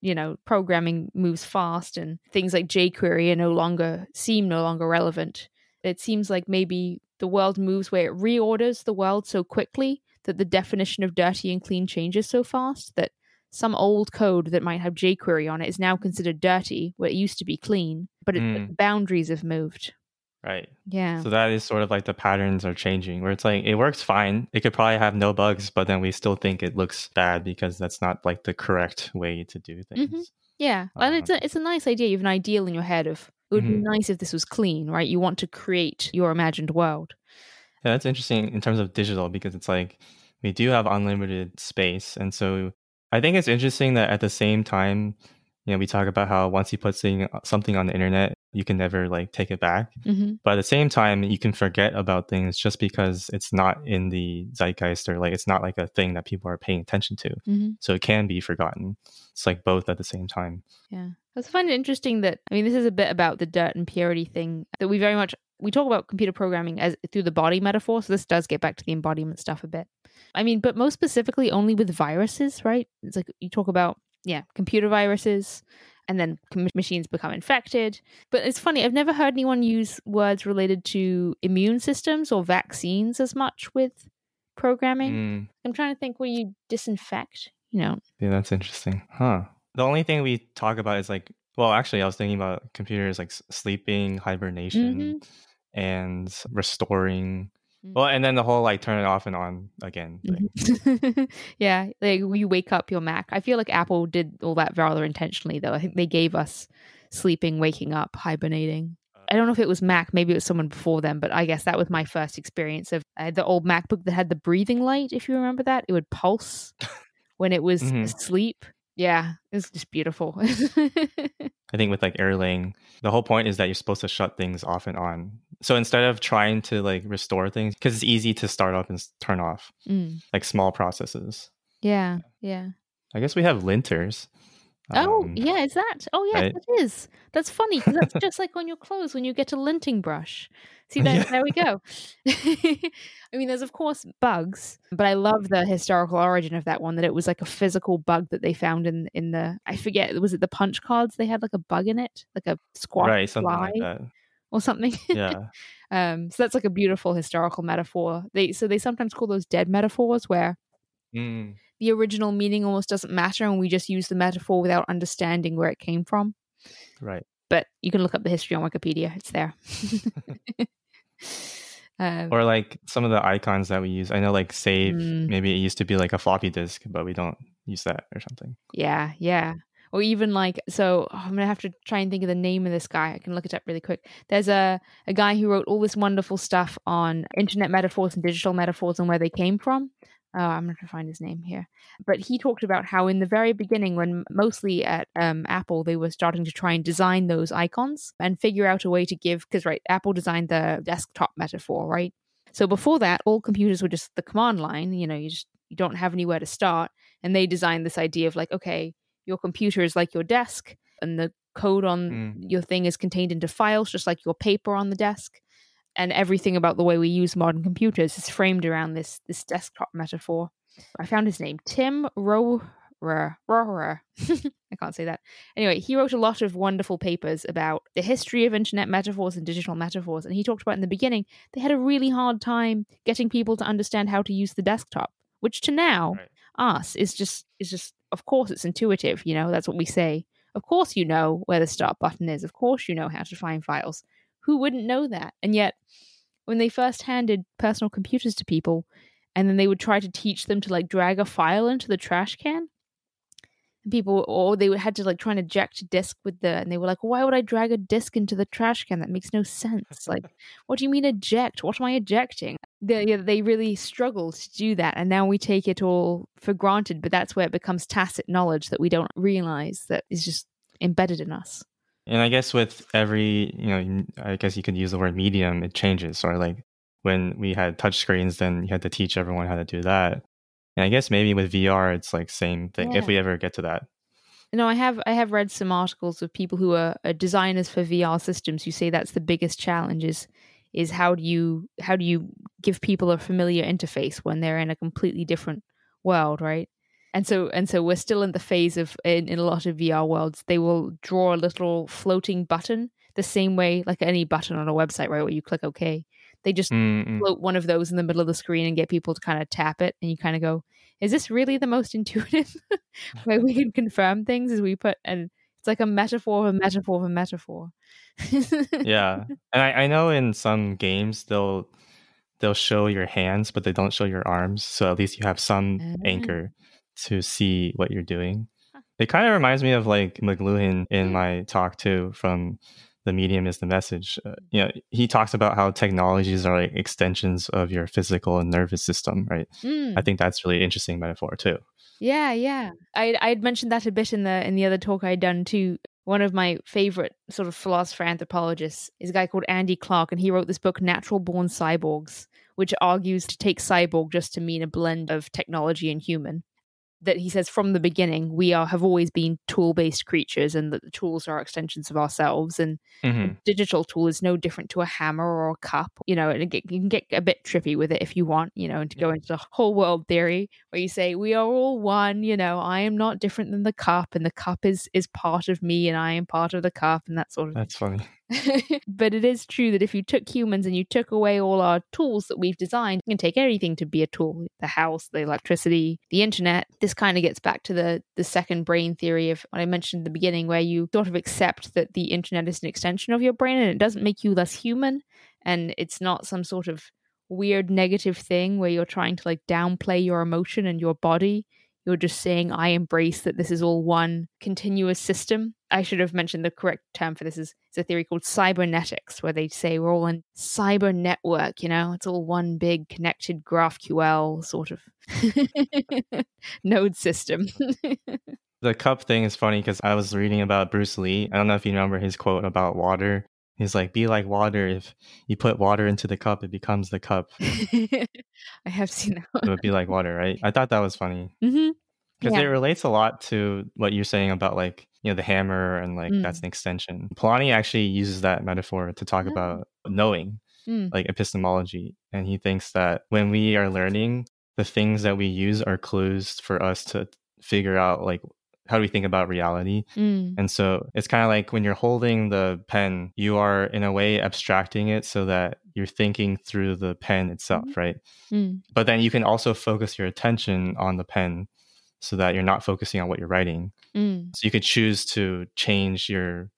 you know programming moves fast and things like jQuery are no longer seem no longer relevant it seems like maybe the world moves where it reorders the world so quickly that the definition of dirty and clean changes so fast that some old code that might have jQuery on it is now considered dirty, where it used to be clean, but it, mm. boundaries have moved. Right. Yeah. So that is sort of like the patterns are changing, where it's like it works fine. It could probably have no bugs, but then we still think it looks bad because that's not like the correct way to do mm-hmm. things. Mm-hmm. Yeah, uh, and it's a it's a nice idea. You have an ideal in your head of it would mm-hmm. be nice if this was clean, right? You want to create your imagined world. Yeah, that's interesting in terms of digital because it's like we do have unlimited space. And so I think it's interesting that at the same time, you know, we talk about how once you put something on the internet, you can never like take it back. Mm-hmm. But at the same time, you can forget about things just because it's not in the zeitgeist or like it's not like a thing that people are paying attention to. Mm-hmm. So it can be forgotten. It's like both at the same time. Yeah. I find it interesting that I mean this is a bit about the dirt and purity thing that we very much we talk about computer programming as through the body metaphor. So this does get back to the embodiment stuff a bit. I mean, but most specifically only with viruses, right? It's like you talk about, yeah, computer viruses and then machines become infected. But it's funny, I've never heard anyone use words related to immune systems or vaccines as much with programming. Mm. I'm trying to think where you disinfect, you know. Yeah, that's interesting. Huh. The only thing we talk about is like, well, actually, I was thinking about computers like sleeping, hibernation, mm-hmm. and restoring. Well, and then the whole like turn it off and on again mm-hmm. yeah, like you wake up your Mac. I feel like Apple did all that rather intentionally, though. I think they gave us sleeping, waking up, hibernating. I don't know if it was Mac, maybe it was someone before them, but I guess that was my first experience of uh, the old MacBook that had the breathing light. If you remember that, it would pulse when it was mm-hmm. asleep. Yeah, it was just beautiful. I think with like Erlang, the whole point is that you're supposed to shut things off and on. So instead of trying to like restore things, because it's easy to start up and turn off, mm. like small processes. Yeah, yeah. I guess we have linters. Oh, um, yeah, is that? Oh, yeah, right? it is. That's funny because that's just like on your clothes when you get a linting brush. See, there, yeah. there we go. I mean, there's of course bugs, but I love the historical origin of that one. That it was like a physical bug that they found in in the I forget was it the punch cards? They had like a bug in it, like a squat right, something fly. like that or something. Yeah. um, so that's like a beautiful historical metaphor. They so they sometimes call those dead metaphors where mm the original meaning almost doesn't matter and we just use the metaphor without understanding where it came from. Right. But you can look up the history on Wikipedia, it's there. um, or like some of the icons that we use. I know like save, mm, maybe it used to be like a floppy disk, but we don't use that or something. Yeah, yeah. Or even like so oh, I'm gonna have to try and think of the name of this guy. I can look it up really quick. There's a, a guy who wrote all this wonderful stuff on internet metaphors and digital metaphors and where they came from. Oh, I'm not going to find his name here. But he talked about how in the very beginning, when mostly at um, Apple, they were starting to try and design those icons and figure out a way to give, because, right, Apple designed the desktop metaphor, right? So before that, all computers were just the command line. You know, you just you don't have anywhere to start. And they designed this idea of like, okay, your computer is like your desk, and the code on mm. your thing is contained into files, just like your paper on the desk and everything about the way we use modern computers is framed around this this desktop metaphor. I found his name, Tim Rohrer. Rohrer. I can't say that. Anyway, he wrote a lot of wonderful papers about the history of internet metaphors and digital metaphors. And he talked about in the beginning, they had a really hard time getting people to understand how to use the desktop, which to now, right. us, is just is just of course it's intuitive, you know, that's what we say. Of course you know where the start button is. Of course you know how to find files. Who wouldn't know that? And yet, when they first handed personal computers to people, and then they would try to teach them to like drag a file into the trash can, people or they had to like try and eject a disc with the and they were like why would i drag a disc into the trash can? That makes no sense. Like what do you mean eject? What am i ejecting? They, yeah, they really struggled to do that and now we take it all for granted but that's where it becomes tacit knowledge that we don't realize that is just embedded in us and i guess with every you know i guess you could use the word medium it changes or like when we had touch screens then you had to teach everyone how to do that and I guess maybe with VR, it's like same thing yeah. if we ever get to that. No, I have I have read some articles of people who are, are, designers for VR systems who say that's the biggest challenge is is how do you how do you give people a familiar interface when they're in a completely different world, right? And so and so we're still in the phase of in, in a lot of VR worlds, they will draw a little floating button the same way like any button on a website, right, where you click OK. They just mm float one of those in the middle of the screen and get people to kind of tap it, and you kind of go, "Is this really the most intuitive way we can confirm things?" As we put, and it's like a metaphor of a metaphor of a metaphor. yeah, and I, I know in some games they'll they'll show your hands, but they don't show your arms, so at least you have some uh, anchor to see what you're doing. It kind of reminds me of like McLuhan in mm. my talk too from the medium is the message. Uh, you know, he talks about how technologies are like extensions of your physical and nervous system, right? Mm. I think that's really interesting metaphor too. Yeah, yeah. I I had mentioned that a bit in the in the other talk I'd done too. One of my favorite sort of philosopher anthropologists is a guy called Andy Clark, and he wrote this book, Natural Born Cyborgs, which argues to take cyborg just to mean a blend of technology and human that he says from the beginning we are have always been tool based creatures and that the tools are extensions of ourselves. And mm-hmm. digital tool is no different to a hammer or a cup you know and you can get a bit trippy with it if you want you know and to go into the whole world theory where you say we are all one you know i am not different than the cup and the cup is is part of me and i am part of the cup and that sort of that's funny but it is true that if you took humans and you took away all our tools that we've designed, you can take anything to be a tool the house, the electricity, the internet. This kind of gets back to the, the second brain theory of what I mentioned in the beginning, where you sort of accept that the internet is an extension of your brain and it doesn't make you less human. And it's not some sort of weird negative thing where you're trying to like downplay your emotion and your body you're just saying I embrace that this is all one continuous system. I should have mentioned the correct term for this is it's a theory called cybernetics, where they say we're all in cyber network, you know, it's all one big connected GraphQL sort of node system. the cup thing is funny because I was reading about Bruce Lee. I don't know if you remember his quote about water. He's like, be like water. If you put water into the cup, it becomes the cup. I have seen that. It would be like water, right? I thought that was funny. Mm-hmm because yeah. it relates a lot to what you're saying about like you know the hammer and like mm. that's an extension Polanyi actually uses that metaphor to talk oh. about knowing mm. like epistemology and he thinks that when we are learning the things that we use are clues for us to figure out like how do we think about reality? Mm. And so it's kind of like when you're holding the pen, you are in a way abstracting it so that you're thinking through the pen itself, mm. right? Mm. But then you can also focus your attention on the pen so that you're not focusing on what you're writing. Mm. So you could choose to change your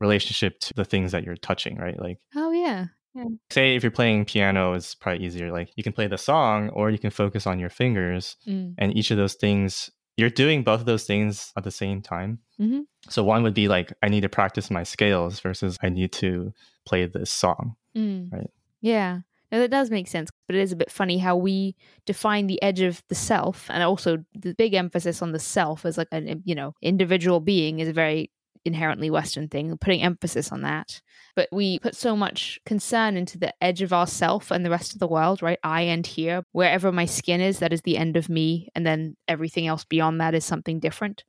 relationship to the things that you're touching, right? Like, oh, yeah. Yeah. Say if you're playing piano, it's probably easier. Like you can play the song or you can focus on your fingers. Mm. And each of those things you're doing both of those things at the same time. Mm-hmm. So one would be like, I need to practice my scales versus I need to play this song. Mm. Right. Yeah. No, that does make sense, but it is a bit funny how we define the edge of the self, and also the big emphasis on the self as like an you know individual being is very inherently Western thing, putting emphasis on that. But we put so much concern into the edge of ourself and the rest of the world, right? I end here. Wherever my skin is, that is the end of me. And then everything else beyond that is something different.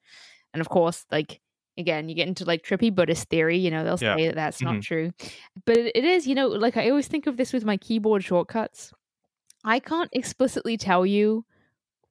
And of course, like, again, you get into like trippy Buddhist theory, you know, they'll yeah. say that that's mm-hmm. not true. But it is, you know, like I always think of this with my keyboard shortcuts. I can't explicitly tell you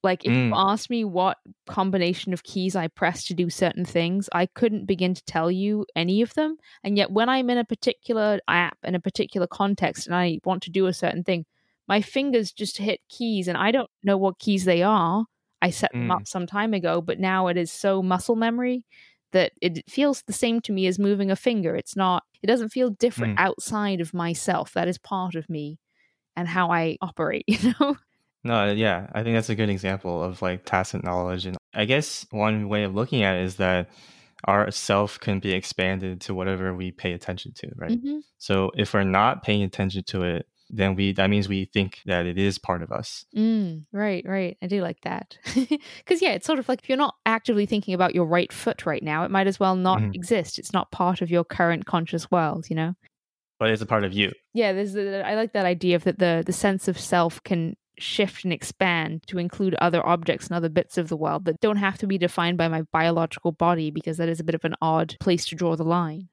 like if mm. you asked me what combination of keys I press to do certain things, I couldn't begin to tell you any of them. And yet when I'm in a particular app in a particular context and I want to do a certain thing, my fingers just hit keys and I don't know what keys they are. I set them mm. up some time ago, but now it is so muscle memory that it feels the same to me as moving a finger. It's not it doesn't feel different mm. outside of myself. That is part of me and how I operate, you know? No, yeah, I think that's a good example of like tacit knowledge. And I guess one way of looking at it is that our self can be expanded to whatever we pay attention to, right? Mm-hmm. So if we're not paying attention to it, then we that means we think that it is part of us. Mm, right, right. I do like that. Because, yeah, it's sort of like if you're not actively thinking about your right foot right now, it might as well not Mhm. exist. It's not part of your current conscious world, you know? But it's a part of you. Yeah, there's the, I like that idea of that the, the sense of self can shift and expand to include other objects and other bits of the world that don't have to be defined by my biological body because that is a bit of an odd place to draw the line.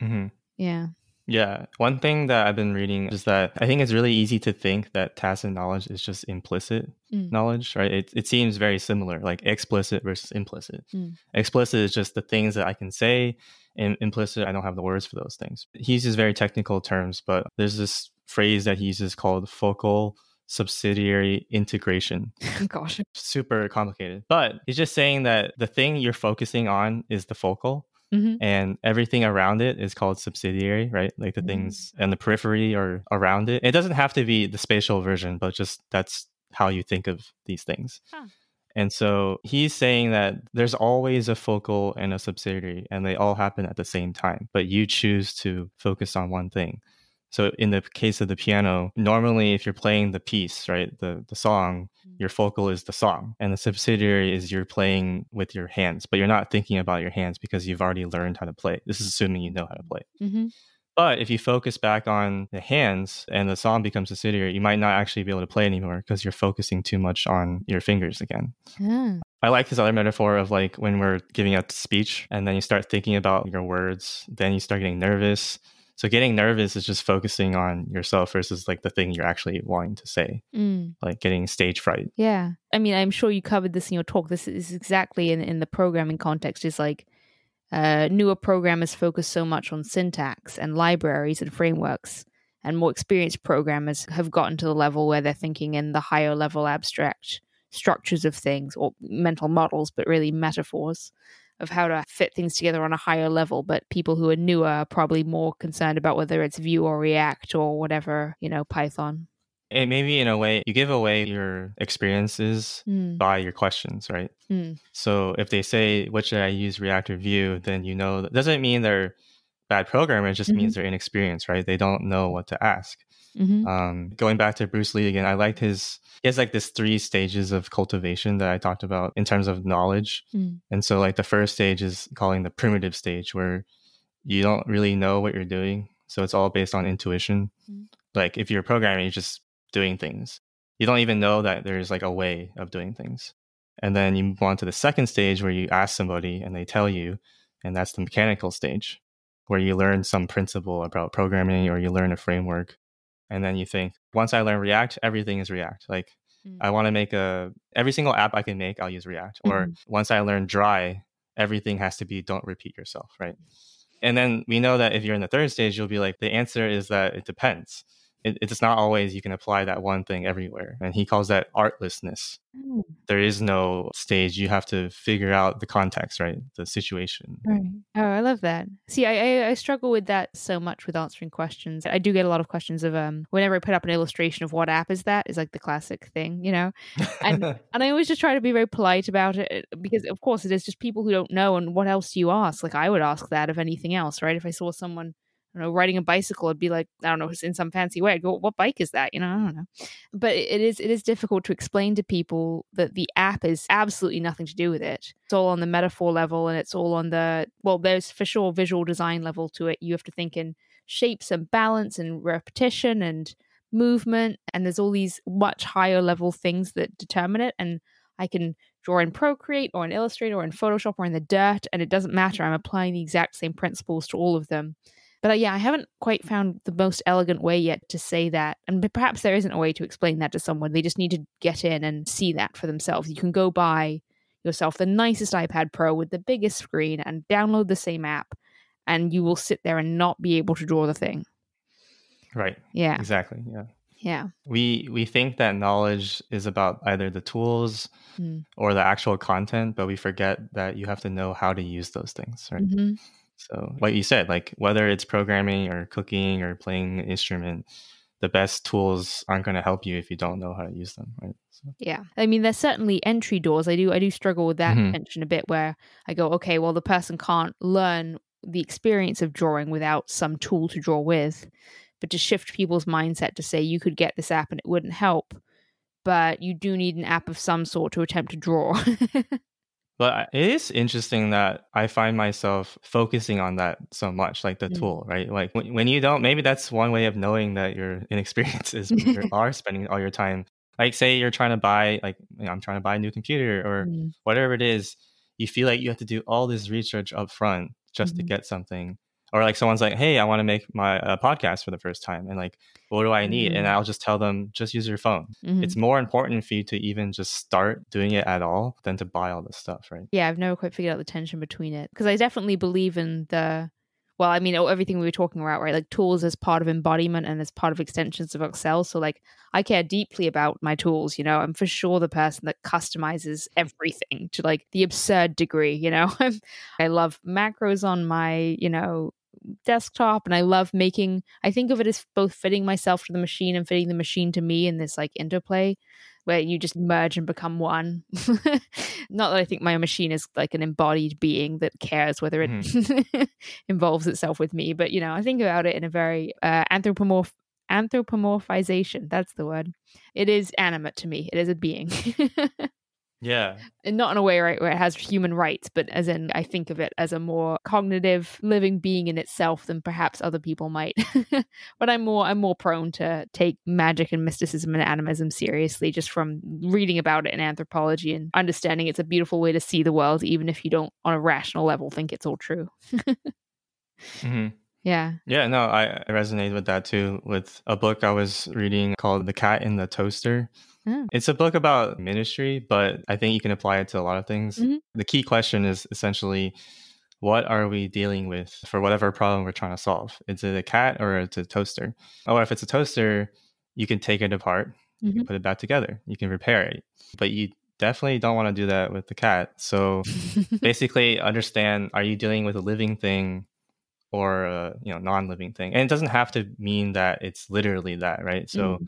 hmm Yeah. Yeah. One thing that I've been reading is that I think it's really easy to think that tacit knowledge is just implicit Mm. knowledge, right? It, it seems very similar, like explicit versus implicit. Mm. Explicit is just the things that I can say, and implicit, I don't have the words for those things. He uses very technical terms, but there's this phrase that he uses called focal subsidiary integration. Gosh. Super complicated. But he's just saying that the thing you're focusing on is the focal hmm and everything around it is called subsidiary, right? Like the Mm. things and the periphery or around it. It doesn't have to be the spatial version, but just that's how you think of these things. Huh. And so he's saying that there's always a focal and a subsidiary, and they all happen at the same time, but you choose to focus on one thing. So in the case of the piano, normally if you're playing the piece, right, the the song, Mm. your focal is the song, and the subsidiary is you're playing with your hands, but you're not thinking about your hands because you've already learned how to play. This is assuming you know how to play. hmm But if you focus back on the hands and the song becomes subsidiary, you might not actually be able to play anymore because you're focusing too much on your fingers again. Ah. I like this other metaphor of like when we're giving a speech and then you start thinking about your words, then you start getting nervous. So getting nervous is just focusing on yourself versus like the thing you're actually wanting to say, Mm. like getting stage fright. Yeah. I mean, I'm sure you covered this in your talk. This is exactly in, in the programming context is like uh, newer programmers focus so much on syntax and libraries and frameworks, and more experienced programmers have gotten to the level where they're thinking in the higher level abstract structures of things or mental models, but really metaphors of how to fit things together on a higher level. But people who are newer are probably more concerned about whether it's Vue or React or whatever, you know, Python. And maybe in a way, you give away your experiences Mm, by your questions, right? mm, So if they say, what should I use React or Vue? Then you know, that doesn't mean they're bad programmers, it just means they're inexperienced, right? They don't know what to ask. Mhm. Um, going back to Bruce Lee again, I liked his, he has like this three stages of cultivation that I talked about in terms of knowledge. Mm. And so like the first stage is calling the primitive stage where you don't really know what you're doing. So it's all based on intuition. Mm. Like if you're programming, you're just doing things. You don't even know that there's like a way of doing things. And then you move on to the second stage where you ask somebody and they tell you, and that's the mechanical stage where you learn some principle about programming or you learn a framework. And then you think, once I learn React, everything is React. Like Mm. I want to make a every single app I can make, I'll use React. Or Mhm. once I learn dry, everything has to be don't repeat yourself, right? And then we know that if you're in the third stage, you'll be like, the answer is that it depends. It, it's not always you can apply that one thing everywhere. And he calls that artlessness. Mm. There is no stage. You have to figure out the context, right? The situation. Right. Oh, I love that. See, I, I I struggle with that so much with answering questions. I do get a lot of questions of um whenever I put up an illustration of what app is that is like the classic thing, you know. And and I always just try to be very polite about it because of course it is just people who don't know and what else do you ask? Like I would ask that of anything else, right? If I saw someone I don't know, riding a bicycle, I'd be like, I don't know, in some fancy way. I'd go, what bike is that? You know, I don't know. But it it is it is difficult to explain to people that the app is absolutely nothing to do with it. It's all on the metaphor level and it's all on the well, there's for sure visual design level to it. You have to think in shapes and balance and repetition and movement, and there's all these much higher level things that determine it. And I can draw in Procreate or in Illustrator or in Photoshop or in the dirt, and it doesn't matter. I'm applying the exact same principles to all of them. But uh, yeah, I haven't quite found the most elegant way yet to say that. And perhaps there isn't a way to explain that to someone. They just need to get in and see that for themselves. You can go buy yourself the nicest iPad Pro with the biggest screen and download the same app, and you will sit there and not be able to draw the thing. right. Yeah. Exactly. Yeah. Yeah. We we think that knowledge is about either the tools Mm. or the actual content, but we forget that you have to know how to use those things, right? hmm So, like you said, like whether it's programming or cooking or playing an instrument, the best tools aren't going to help you if you don't know how to use them, right? So. Yeah. I mean, there's certainly entry doors. I do I do struggle with that Mhm. tension a bit where I go, okay, well the person can't learn the experience of drawing without some tool to draw with. But to shift people's mindset to say you could get this app and it wouldn't help, but you do need an app of some sort to attempt to draw. But it is interesting that I find myself focusing on that so much, like the Mm. tool, right? Like when, when you don't, maybe that's one way of knowing that you're inexperienced is when you are spending all your time. Like, say you're trying to buy, like, you know, I'm trying to buy a new computer or Mm. whatever it is, you feel like you have to do all this research up front just to Mhm. get something. Or like someone's like, "Hey, I want to make my uh, podcast for the first time," and like, what do I need? And Mm. I'll just tell them, just use your phone. Mhm. It's more important for you to even just start doing it at all than to buy all this stuff, right? Yeah, I've never quite figured out the tension between it because I definitely believe in the. Well, I mean, oh, everything we were talking about, right? Like tools as part of embodiment and as part of extensions of Excel. So, like, I care deeply about my tools. You know, I'm for sure the person that customizes everything to like the absurd degree. You know, I love macros on my, you know, desktop, and I love making. I think of it as both fitting myself to the machine and fitting the machine to me in this like interplay where you just merge and become one. Not that I think my machine is like an embodied being that cares whether it involves itself with me, but you know, I think about it in a very uh, anthropomorph anthropomorphization. That's the word. It is animate to me. It is a being. Yeah. and not in a way right where it has human rights, but as in I think of it as a more cognitive living being in itself than perhaps other people might. but I'm more I'm more prone to take magic and mysticism and animism seriously just from reading about it in anthropology and understanding it's a beautiful way to see the world, even if you don't on a rational level think it's all true. hmm Yeah. Yeah, no, I, I resonate with that too. With a book I was reading called The Cat and the Toaster. Oh. It's a book about ministry, but I think you can apply it to a lot of things. Mhm. The key question is essentially what are we dealing with for whatever problem we're trying to solve? Is it a cat or it's a toaster? Or if it's a toaster, you can take it apart, you can Mhm. put it back together, you can repair it. But you definitely don't want to do that with the cat. So basically understand are you dealing with a living thing or a you know non-living thing and it doesn't have to mean that it's literally that right so Mm.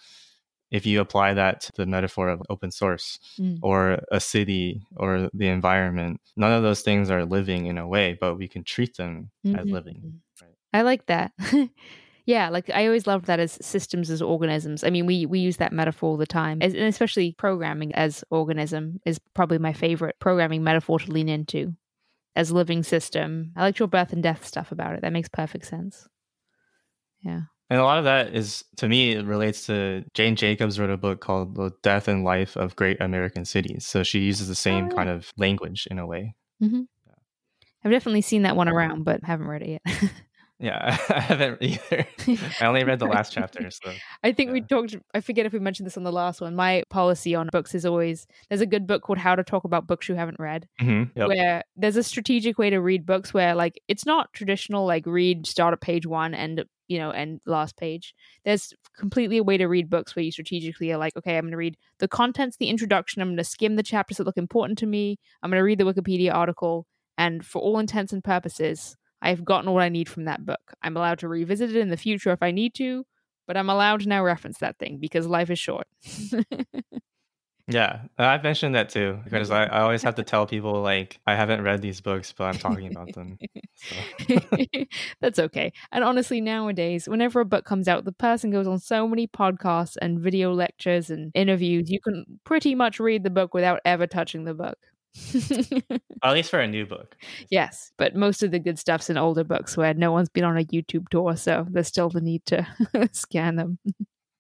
if you apply that to the metaphor of open source Mm. or a city or the environment none of those things are living in a way but we can treat them as Mhm. living right? I like that. yeah, like I always loved that as systems as organisms. I mean, we we use that metaphor all the time, as, and especially programming as organism is probably my favorite programming metaphor to lean into as living system. I like your birth and death stuff about it. That makes perfect sense. Yeah. and a lot of that is to me it relates to jane jacobs wrote a book called the death and life of great american cities so she uses the same kind oh. of language in a way mm-hmm. I've definitely seen that one around, but haven't read it yet. yeah i haven't either i only read the last chapter so I think we talked. I forget if we mentioned this on the last one. My policy on books is always there's a good book called How to Talk About Books You Haven't Read, Mhm, yep. where there's a strategic way to read books where like it's not traditional like read start at page one and you you know, and last page. There's completely a way to read books where you strategically are like, okay, I'm going to read the contents, the introduction. I'm going to skim the chapters that look important to me. I'm going to read the Wikipedia article. And for all intents and purposes, I've gotten what I need from that book. I'm allowed to revisit it in the future if I need to, but I'm allowed to now reference that thing because life is short. Yeah, I've mentioned that too because I, I always have to tell people like I haven't read these books, but I'm talking about them. So. That's okay. And honestly, nowadays, whenever a book comes out, the person goes on so many podcasts and video lectures and interviews. You can pretty much read the book without ever touching the book. At least for a new book. yes, but most of the good stuff's in older books where no one's been on a YouTube tour, so there's still the need to scan them.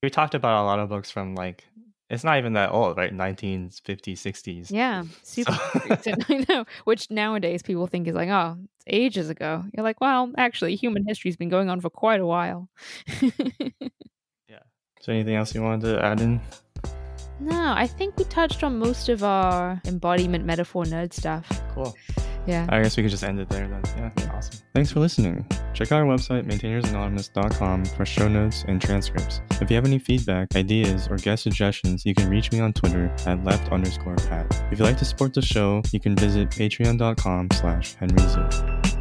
We talked about a lot of books from like it's not even that old, right? 1950s, 60s. Yeah, super So- recent. I know. Which nowadays people think is like, oh, it's ages ago. You're like, well, actually, human history's been going on for quite a while. Yeah. Is there anything else you wanted to add in? No, I think we touched on most of our embodiment metaphor nerd stuff. Cool. Yeah. I guess we could just end it there then. Yeah, awesome. Thanks for listening. Check out our website, maintainersanonymous.com, for show notes and transcripts. If you have any feedback, ideas, or guest suggestions, you can reach me on Twitter at left underscore pad. If you'd like to support the show, you can visit patreon.com slash henryzhu.